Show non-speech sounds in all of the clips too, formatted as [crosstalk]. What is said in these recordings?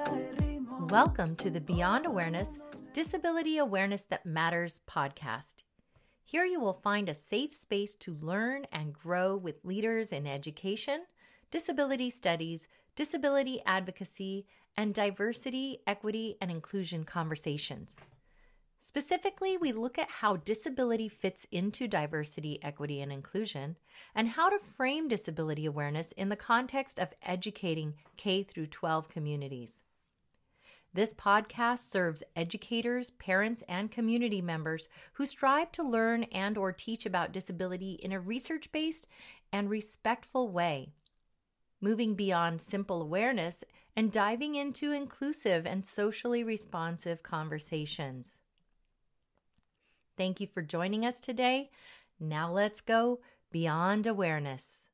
Welcome to the Beyond Awareness Disability Awareness That Matters podcast. Here you will find a safe space to learn and grow with leaders in education, disability studies, disability advocacy, and diversity, equity, and inclusion conversations. Specifically, we look at how disability fits into diversity, equity, and inclusion, and how to frame disability awareness in the context of educating K through 12 communities. This podcast serves educators, parents, and community members who strive to learn and or teach about disability in a research-based and respectful way, moving beyond simple awareness and diving into inclusive and socially responsive conversations. Thank you for joining us today. Now let's go beyond awareness.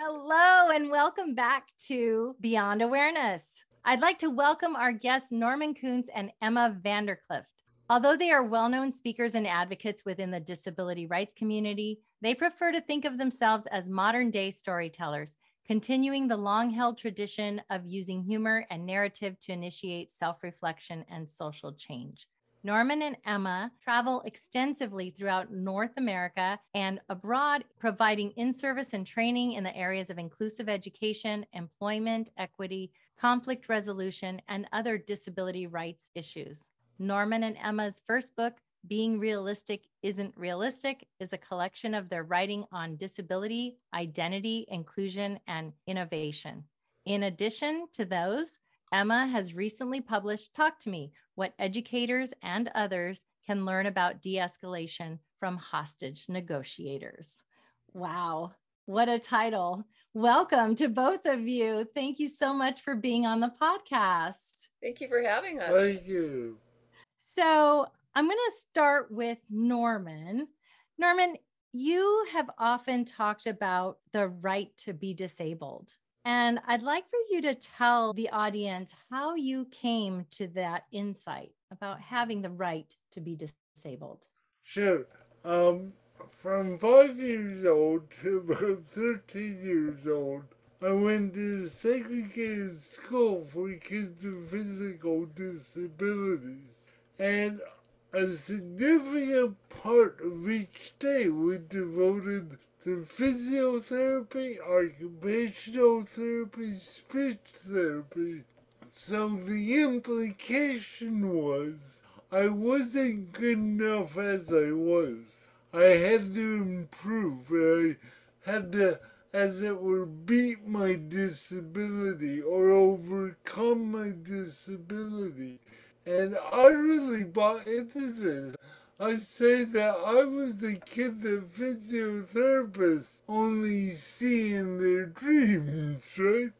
Hello, and welcome back to Beyond Awareness. I'd like to welcome our guests, Norman Kunc and Emma Van der Klift. Although they are well known speakers and advocates within the disability rights community, they prefer to think of themselves as modern day storytellers, continuing the long held tradition of using humor and narrative to initiate self reflection and social change. Norman and Emma travel extensively throughout North America and abroad, providing in service and training in the areas of inclusive education, employment, equity, conflict resolution, and other disability rights issues. Norman and Emma's first book, Being Realistic Isn't Realistic, is a collection of their writing on disability, identity, inclusion, and innovation. In addition to those, Emma has recently published Talk to Me What Educators and Others Can Learn About De Escalation from Hostage Negotiators. Wow, what a title. Welcome to both of you. Thank you so much for being on the podcast. Thank you for having us. Thank you. So, I'm going to start with Norman. Norman, you have often talked about the right to be disabled. And I'd like for you to tell the audience how you came to that insight about having the right to be disabled. Sure. Um, from five years old to about 13 years old, I went to a segregated school for kids with physical disabilities. And a significant part of each day was devoted to physiotherapy, occupational therapy, speech therapy. So the implication was I wasn't good enough as I was. I had to improve. I had to, as it were, beat my disability or overcome my disability. And I really bought into this. I say that I was the kid that physiotherapists only see in their dreams, right?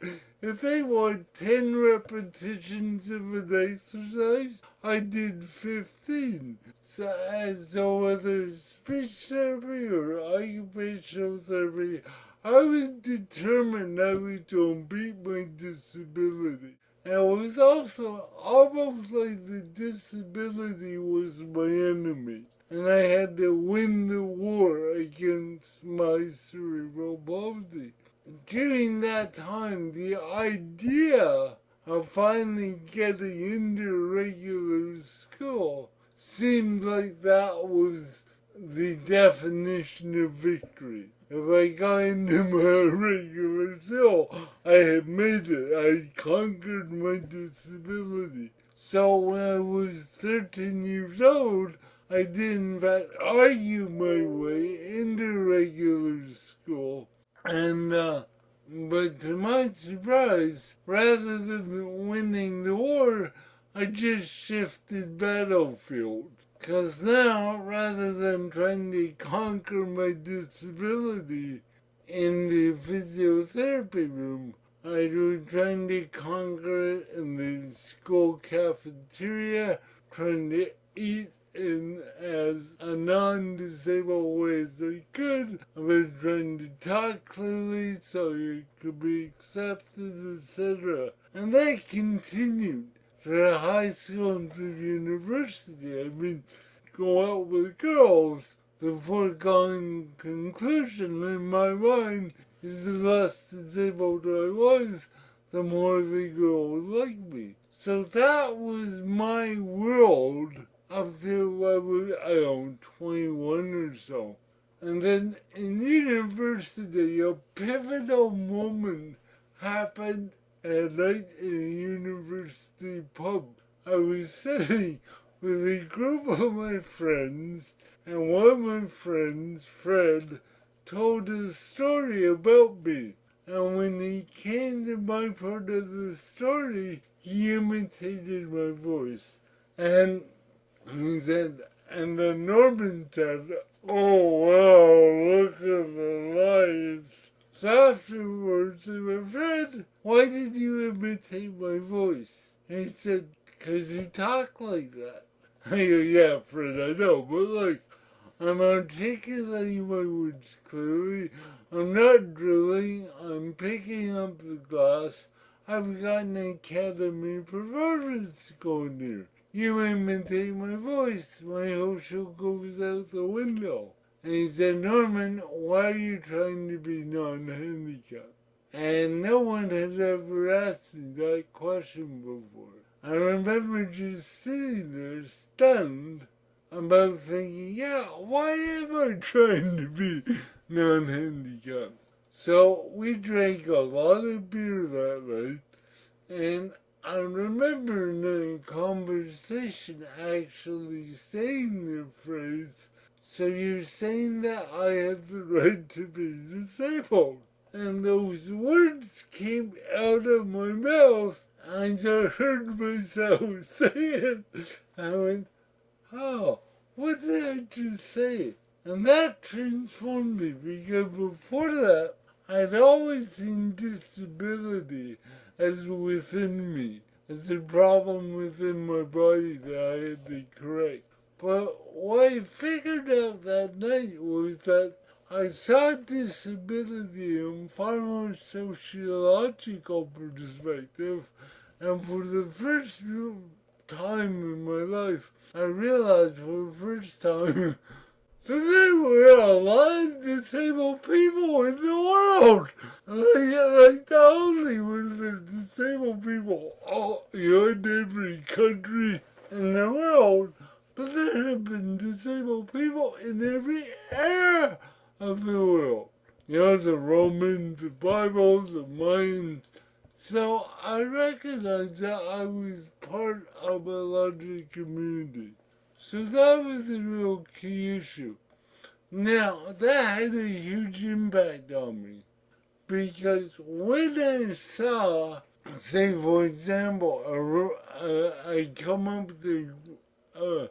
If they want 10 repetitions of an exercise, I did 15. So, as though whether speech therapy or occupational therapy, I was determined I was going to beat my disability. And it was also almost like the disability was my enemy. And I had to win the war against my cerebral palsy. During that time, the idea of finally getting into regular school seemed like that was the definition of victory. If I got into my regular cell, I had made it. I conquered my disability. So when I was 13 years old, I did in fact argue my way into regular school. And, uh, but to my surprise, rather than winning the war, I just shifted battlefield. Because now, rather than trying to conquer my disability in the physiotherapy room, I was trying to conquer it in the school cafeteria, trying to eat in as a non-disabled way as I could. I trying to talk clearly so it could be accepted, etc. And that continued through high school and through university. I mean, go out with girls. The foregone conclusion in my mind is the less disabled I was, the more the girl would like me. So that was my world up till I was, I don't know, 21 or so. And then in university, a pivotal moment happened at night in a university pub. I was [laughs] sitting with a group of my friends, and one of my friends, Fred, told a story about me. And when he came to my part of the story, he imitated my voice. And he said, and then Norman said, Oh wow, look at the lights. Afterwards he went, Fred, why did you imitate my voice? And he said, Cause you talk like that. [laughs] I go, yeah, Fred, I know, but like, I'm articulating my words clearly. I'm not drilling. I'm picking up the glass. I've got an academy performance going here. You imitate my voice. My whole show goes out the window. And he said, Norman, why are you trying to be non-handicapped? And no one had ever asked me that question before. I remember just sitting there stunned about thinking, yeah, why am I trying to be non-handicapped? So we drank a lot of beer that night, and I remember in a conversation actually saying the phrase, so you're saying that I have the right to be disabled? And those words came out of my mouth, and I heard myself [laughs] say it. I went, oh, what did I just say? And that transformed me because before that, I'd always seen disability as within me, as a problem within my body that I had to correct. But what I figured out that night was that I saw disability in sociological perspective, and for the first time in my life, I realized for the first time [laughs] that there were a lot of disabled people in the world. Like, like not only were there disabled people in every country in the world, but there have been disabled people in every era of the world. You know, the Romans, the Bible, the Mayans, so I recognized that I was part of a larger community. So that was the real key issue. Now, that had a huge impact on me. Because when I saw, say for example, I come up uh, a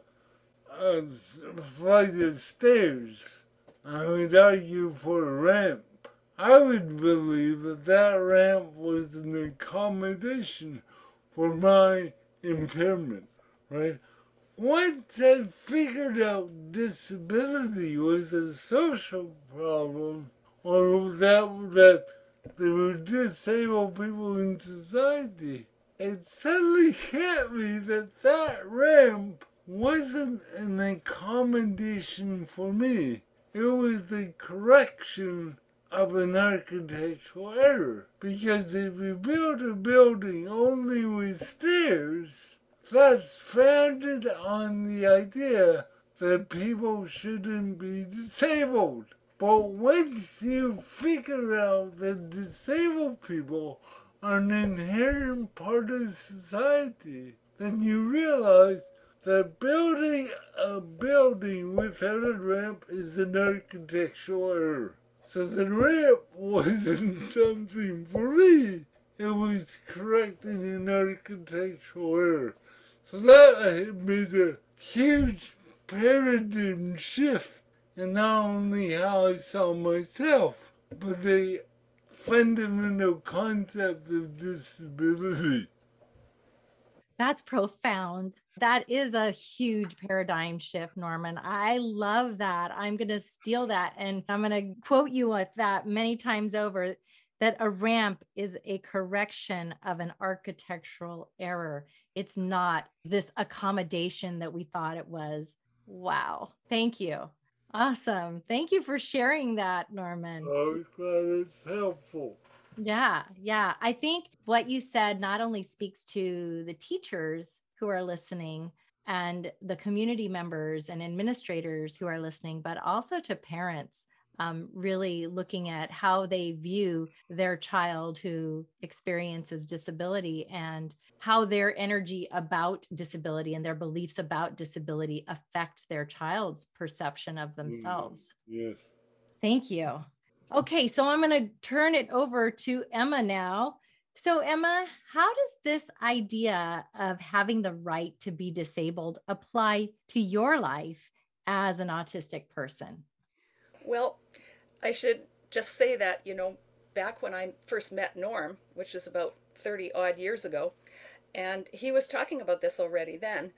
flight of stairs, I would argue for a ramp I would believe that that ramp was an accommodation for my impairment, right? Once I figured out disability was a social problem, or that, that there were disabled people in society, it suddenly hit me that that ramp wasn't an accommodation for me. It was the correction of an architectural error. Because if you build a building only with stairs, that's founded on the idea that people shouldn't be disabled. But once you figure out that disabled people are an inherent part of society, then you realize that building a building without a ramp is an architectural error. So the ramp wasn't [laughs] something for me. It was correcting an architectural error. So that made a huge paradigm shift in not only how I saw myself, but the fundamental concept of disability. That's profound. That is a huge paradigm shift, Norman. I love that. I'm going to steal that and I'm going to quote you with that many times over that a ramp is a correction of an architectural error. It's not this accommodation that we thought it was. Wow. Thank you. Awesome. Thank you for sharing that, Norman. Oh, I'm glad it's helpful. Yeah, yeah. I think what you said not only speaks to the teachers who are listening and the community members and administrators who are listening, but also to parents um, really looking at how they view their child who experiences disability and how their energy about disability and their beliefs about disability affect their child's perception of mm-hmm. themselves. Mm, yes. Thank you. Okay, so I'm going to turn it over to Emma now. So, Emma, how does this idea of having the right to be disabled apply to your life as an autistic person? Well, I should just say that, you know, back when I first met Norm, which is about 30 odd years ago, and he was talking about this already then.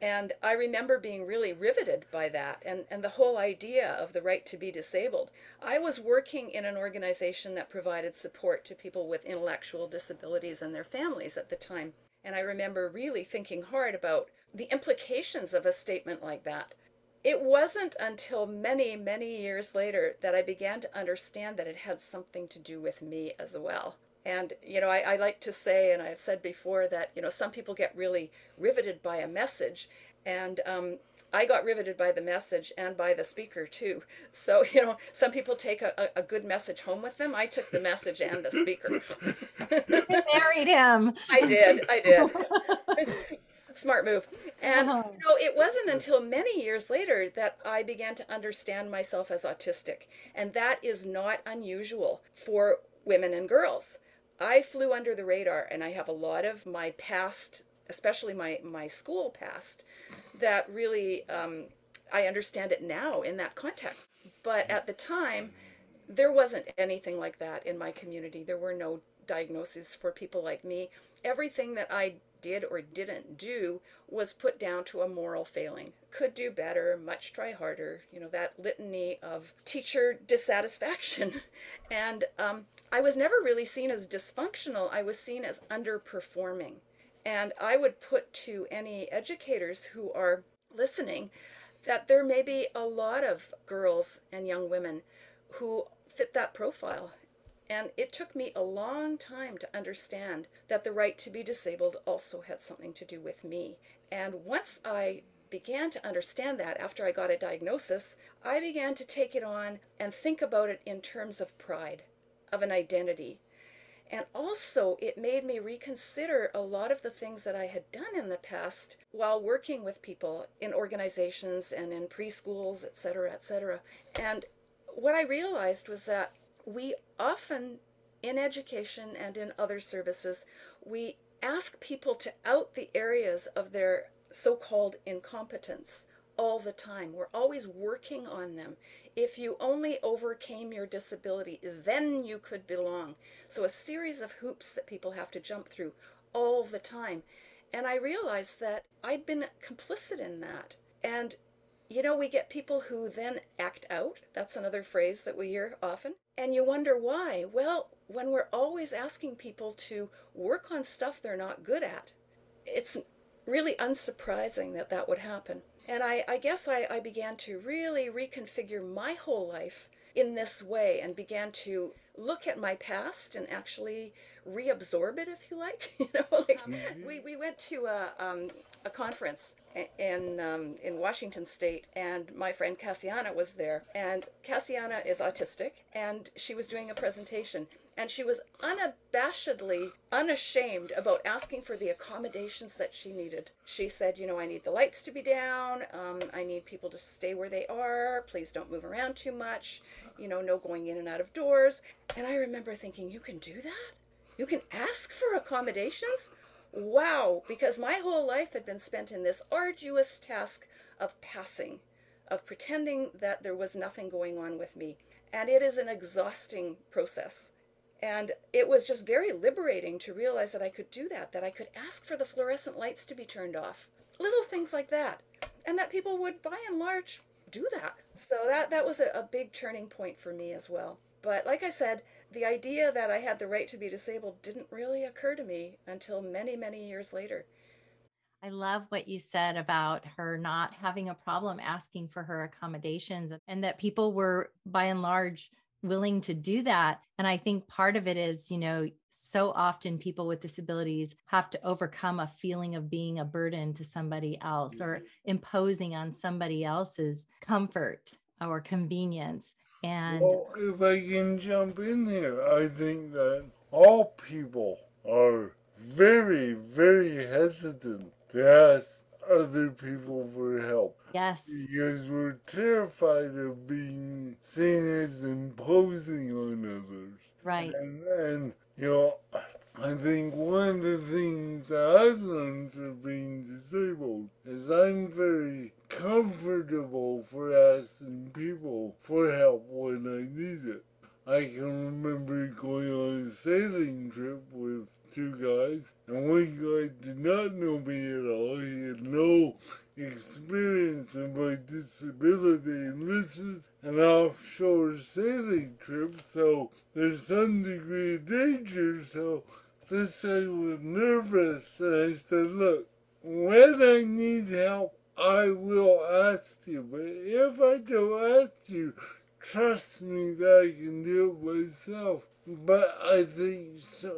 And I remember being really riveted by that and, and the whole idea of the right to be disabled. I was working in an organization that provided support to people with intellectual disabilities and their families at the time. And I remember really thinking hard about the implications of a statement like that. It wasn't until many, many years later that I began to understand that it had something to do with me as well. And, you know, I, I, like to say, and I've said before, that, you know, some people get really riveted by a message. And um, I got riveted by the message and by the speaker, too. [laughs] So, you know, some people take a, a good message home with them. I took the message and the speaker. you married him. [laughs] I did. I did. [laughs] Smart move. And uh-huh. you know, it wasn't until many years later that I began to understand myself as autistic. And that is not unusual for women and girls. I flew under the radar, and I have a lot of my past, especially my my school past, that really um, I understand it now in that context. But at the time, there wasn't anything like that in my community. There were no diagnoses for people like me. Everything that I did or didn't do was put down to a moral failing. Could do better, much try harder, you know, that litany of teacher dissatisfaction. [laughs] And um, I was never really seen as dysfunctional, I was seen as underperforming. And I would put to any educators who are listening that there may be a lot of girls and young women who fit that profile and it took me a long time to understand that the right to be disabled also had something to do with me. And once I began to understand that after I got a diagnosis, I began to take it on and think about it in terms of pride, of an identity. And also, it made me reconsider a lot of the things that I had done in the past while working with people in organizations and in preschools, et cetera, et cetera. And what I realized was that we often, in education and in other services, we ask people to out the areas of their so called incompetence all the time. We're always working on them. If you only overcame your disability, then you could belong. So, a series of hoops that people have to jump through all the time. And I realized that I'd been complicit in that. And, you know, we get people who then act out. That's another phrase that we hear often. And you wonder why. Well, when we're always asking people to work on stuff they're not good at, it's really unsurprising that that would happen. And I, I guess I, I began to really reconfigure my whole life in this way and began to look at my past and actually reabsorb it, if you like. [laughs] you know, [laughs] like mm-hmm. we, we went to a, um, a conference in um, in Washington State, and my friend Cassiana was there. And Cassiana is autistic, and she was doing a presentation, and she was unabashedly unashamed about asking for the accommodations that she needed. She said, "You know, I need the lights to be down. Um, I need people to stay where they are. Please don't move around too much. You know, no going in and out of doors." And I remember thinking, "You can do that." You can ask for accommodations? wow, because my whole life had been spent in this arduous task of passing, of pretending that there was nothing going on with me. And it is an exhausting process. And it was just very liberating to realize that I could do that, that I could ask for the fluorescent lights to be turned off. Little things like that. And that people would, by and large, do that. So that, that was a, a big turning point for me as well. But like I said, the idea that I had the right to be disabled didn't really occur to me until many, many years later. I love what you said about her not having a problem asking for her accommodations and that people were by and large willing to do that. And I think part of it is, you know, so often people with disabilities have to overcome a feeling of being a burden to somebody else or mm-hmm. imposing on somebody else's comfort or convenience. And well, if I can jump in here, I think that all people are very, very hesitant to ask other people for help. Yes. Because we're terrified of being seen as imposing on others. Right. And, and you know, I think one of the things that I've learned from being disabled is I'm very comfortable for asking people for help when I need it. I can remember going on a sailing trip with two guys, and one guy did not know me at all. He had no experience of my disability, and this is an offshore sailing trip, so there's some degree of danger. So this guy was nervous, and I said, Look, when I need help, I will ask you, but if I don't ask you, trust me that I can do it myself. But I think so,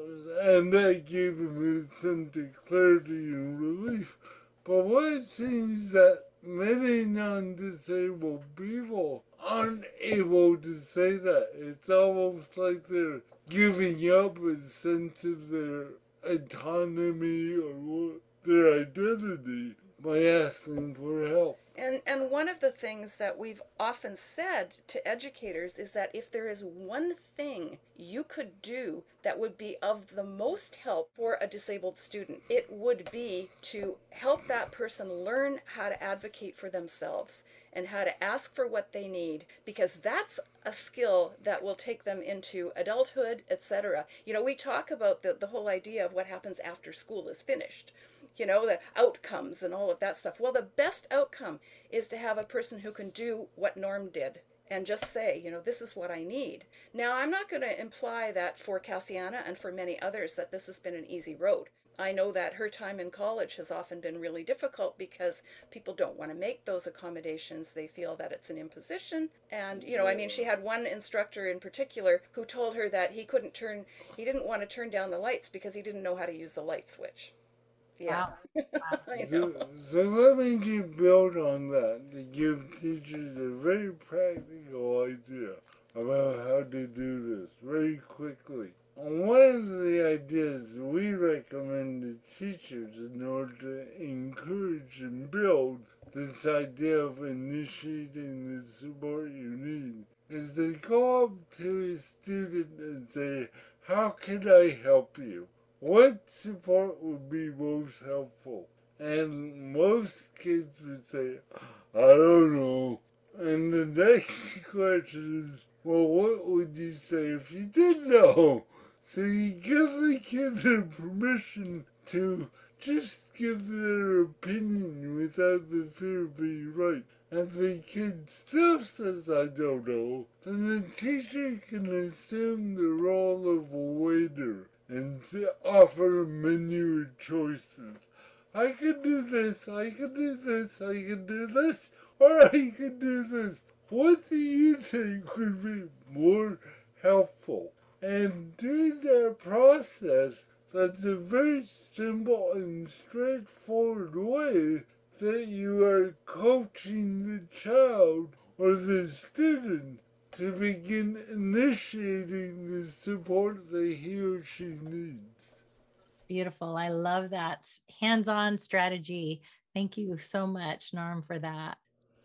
and that gave him a sense of clarity and relief. But what it seems that many non-disabled people aren't able to say that. It's almost like they're giving up a sense of their autonomy or their identity by asking for help. And, and one of the things that we've often said to educators is that if there is one thing you could do that would be of the most help for a disabled student, it would be to help that person learn how to advocate for themselves and how to ask for what they need because that's a skill that will take them into adulthood, etc. You know, we talk about the, the whole idea of what happens after school is finished you know, the outcomes and all of that stuff. Well, the best outcome is to have a person who can do what Norm did and just say, you know, this is what I need. Now, I'm not going to imply that for Cassiana and for many others that this has been an easy road. I know that her time in college has often been really difficult because people don't want to make those accommodations. They feel that it's an imposition. And, you know, I mean, she had one instructor in particular who told her that he couldn't turn, he didn't want to turn down the lights because he didn't know how to use the light switch. Yeah. Wow. [laughs] so, so let me just build on that to give teachers a very practical idea about how to do this very quickly. One of the ideas we recommend to teachers in order to encourage and build this idea of initiating the support you need is to go up to a student and say, how can I help you? What support would be most helpful? And most kids would say, I don't know. And the [laughs] next question is, well, what would you say if you did know? So you give the kid the permission to just give their opinion without the fear of being right. If the kid still says, I don't know, then the teacher can assume the role of a waiter and offer menu choices. I can do this, I can do this, I can do this, or I can do this. What do you think would be more helpful? And during that process, that's a very simple and straightforward way that you are coaching the child or the student to begin initiating the support that he or she needs. Beautiful. I love that hands on strategy. Thank you so much, Norm, for that.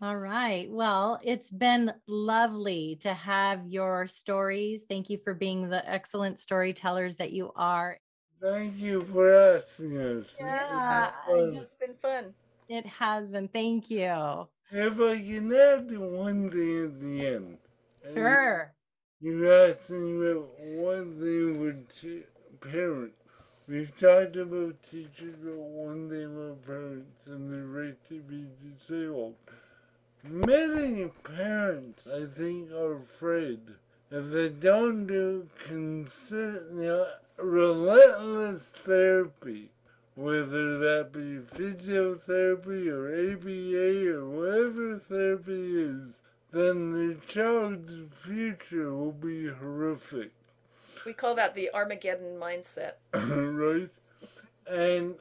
All right. Well, it's been lovely to have your stories. Thank you for being the excellent storytellers that you are. Thank you for asking us. Yeah, it's been fun. It has been. Thank you. If I can add one thing at the end. Sure. You asked me one thing with parents. We've talked about teachers, but one thing about parents and the right to be disabled. Many parents, I think, are afraid if they don't do consistent, relentless therapy, whether that be physiotherapy or ABA or whatever therapy is, then the child's future will be horrific. We call that the Armageddon mindset. [coughs] right? And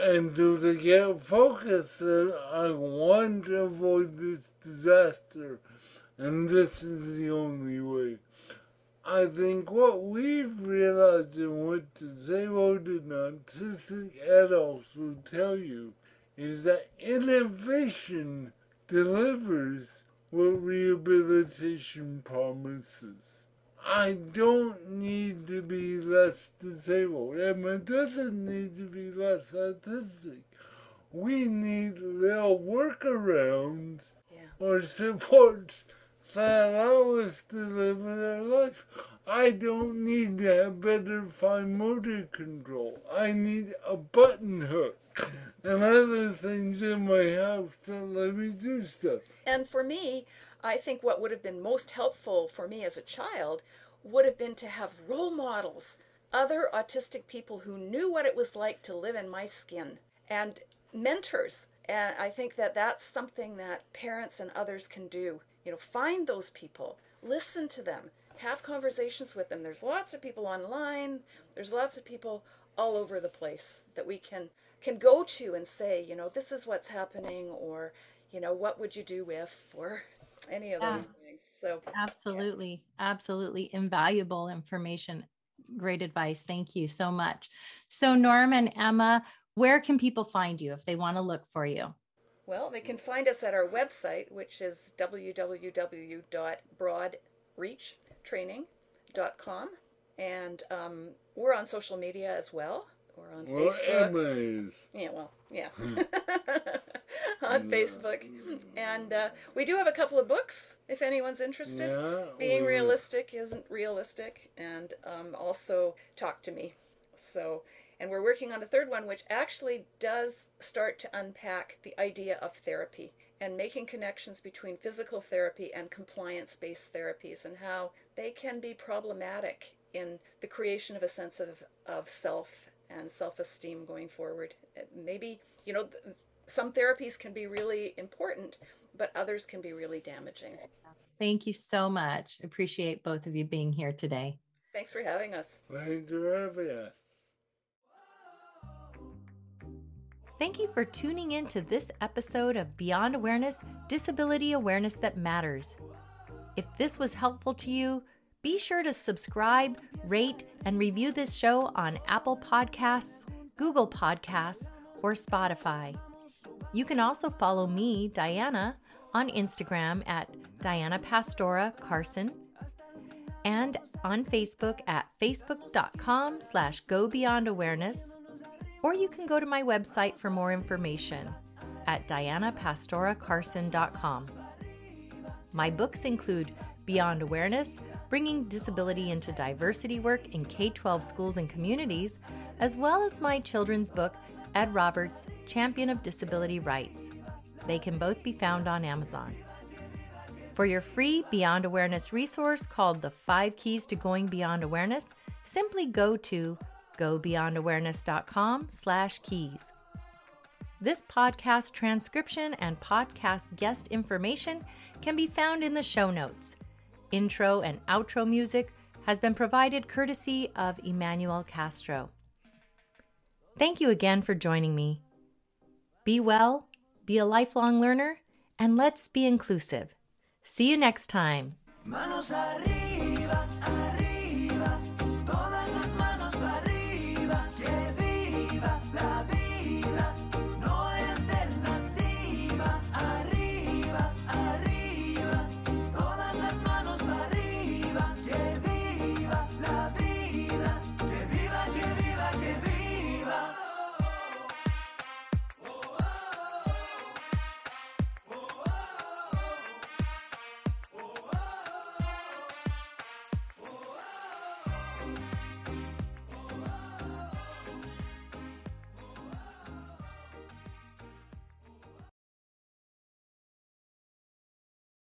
and do they get focused, I want to avoid this disaster, and this is the only way. I think what we've realized and what disabled and autistic adults will tell you is that innovation delivers what rehabilitation promises. I don't need to be less disabled. Emma doesn't need to be less autistic. We need little workarounds yeah. or supports that allow us to live our life. I don't need to have better fine motor control. I need a button hook and other things in my house that let me do stuff. And for me, I think what would have been most helpful for me as a child would have been to have role models, other autistic people who knew what it was like to live in my skin, and mentors. And I think that that's something that parents and others can do you know, find those people, listen to them, have conversations with them. There's lots of people online. There's lots of people all over the place that we can can go to and say, you know, this is what's happening, or you know, what would you do if, or [laughs] any of yeah. those things. So absolutely, yeah. absolutely invaluable information. Great advice. Thank you so much. So Norm and Emma, where can people find you if they want to look for you? Well, they can find us at our website, which is www.broadreachtraining.com. And um, we're on social media as well. We're on well, Facebook. Yeah, well, yeah. Hmm. [laughs] on Facebook. And uh, we do have a couple of books if anyone's interested. Yeah, Being Realistic Isn't Realistic, and um, also Talk to Me. So and we're working on a third one, which actually does start to unpack the idea of therapy and making connections between physical therapy and compliance based therapies and how they can be problematic in the creation of a sense of, of self and self esteem going forward. Maybe, you know, some therapies can be really important, but others can be really damaging. Thank you so much. Appreciate both of you being here today. Thanks for having us. Thanks for having us. Thank you for tuning in to this episode of Beyond Awareness Disability Awareness That Matters. If this was helpful to you, be sure to subscribe, rate, and review this show on Apple Podcasts, Google Podcasts, or Spotify. You can also follow me, Diana, on Instagram at Diana Pastora Carson and on Facebook at facebook.com slash go beyond awareness or you can go to my website for more information at dianapastoracarson.com. My books include Beyond Awareness, bringing disability into diversity work in K 12 schools and communities, as well as my children's book, Ed Roberts, Champion of Disability Rights. They can both be found on Amazon. For your free Beyond Awareness resource called The Five Keys to Going Beyond Awareness, simply go to gobeyondawareness.com slash keys. This podcast transcription and podcast guest information can be found in the show notes. Intro and outro music has been provided courtesy of Emmanuel Castro. Thank you again for joining me. Be well, be a lifelong learner, and let's be inclusive. See you next time.